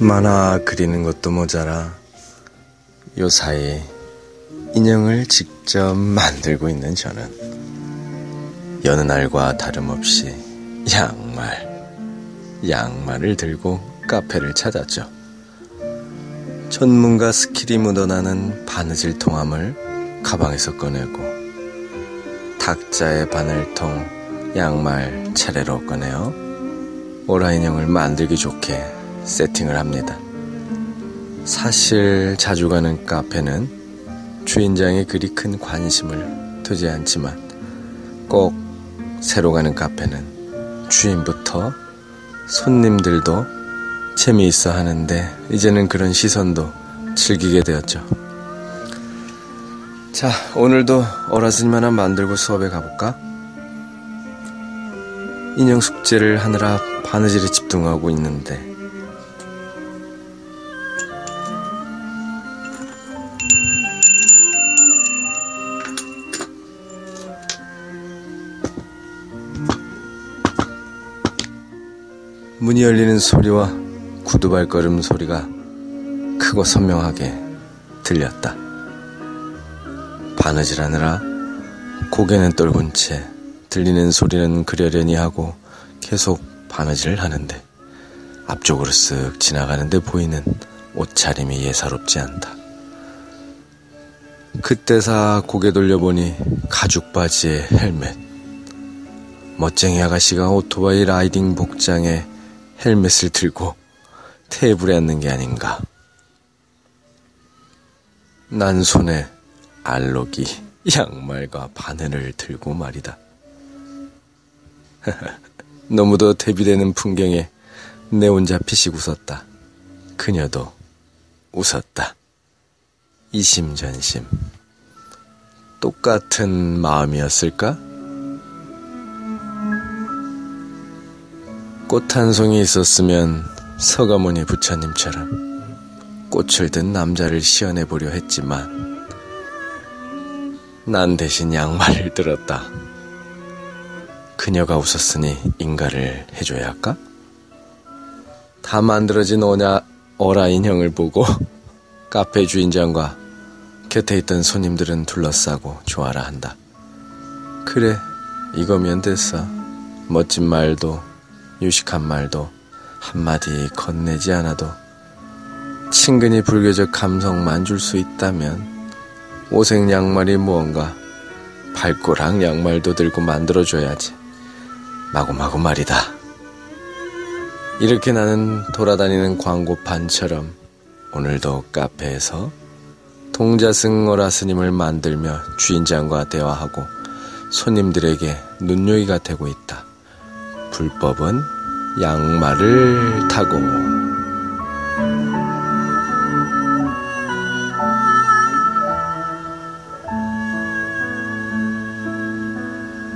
만화 그리는 것도 모자라 요 사이 인형을 직접 만들고 있는 저는 여느 날과 다름없이 양말, 양말을 들고 카페를 찾았죠. 전문가 스킬이 묻어나는 바느질 통함을 가방에서 꺼내고 탁자의 바늘통, 양말 차례로 꺼내어 오라 인형을 만들기 좋게 세팅을 합니다. 사실 자주 가는 카페는 주인장의 그리 큰 관심을 두지 않지만 꼭 새로 가는 카페는 주인부터 손님들도 재미있어 하는데 이제는 그런 시선도 즐기게 되었죠. 자, 오늘도 어라스님 하나 만들고 수업에 가볼까? 인형 숙제를 하느라 바느질에 집중하고 있는데 문이 열리는 소리와 구두 발걸음 소리가 크고 선명하게 들렸다. 바느질 하느라 고개는 떨군 채 들리는 소리는 그려려니 하고 계속 바느질을 하는데 앞쪽으로 쓱 지나가는데 보이는 옷차림이 예사롭지 않다. 그때사 고개 돌려보니 가죽 바지에 헬멧. 멋쟁이 아가씨가 오토바이 라이딩 복장에 헬멧을 들고 테이블에 앉는 게 아닌가. 난 손에 알록이 양말과 바늘을 들고 말이다. 너무도 대비되는 풍경에 내 혼자 피식 웃었다. 그녀도 웃었다. 이심전심. 똑같은 마음이었을까? 꽃 한 송이 있었으면 서가모니 부처님처럼 꽃을 든 남자를 시연해 보려 했지만 난 대신 양말을 들었다. 그녀가 웃었으니 인가를 해줘야 할까? 다 만들어진 오냐 어라 인형을 보고 카페 주인장과 곁에 있던 손님들은 둘러싸고 좋아라 한다. 그래, 이거면 됐어. 멋진 말도, 유식한 말도 한마디 건네지 않아도 친근히 불교적 감성만 줄 수 있다면 오색 양말이 무언가 발꼬락 양말도 들고 만들어줘야지. 마구마구 말이다. 이렇게 나는 돌아다니는 광고판처럼 오늘도 카페에서 동자승 오라 스님을 만들며 주인장과 대화하고 손님들에게 눈요기가 되고 있다. 불법은 양말을 타고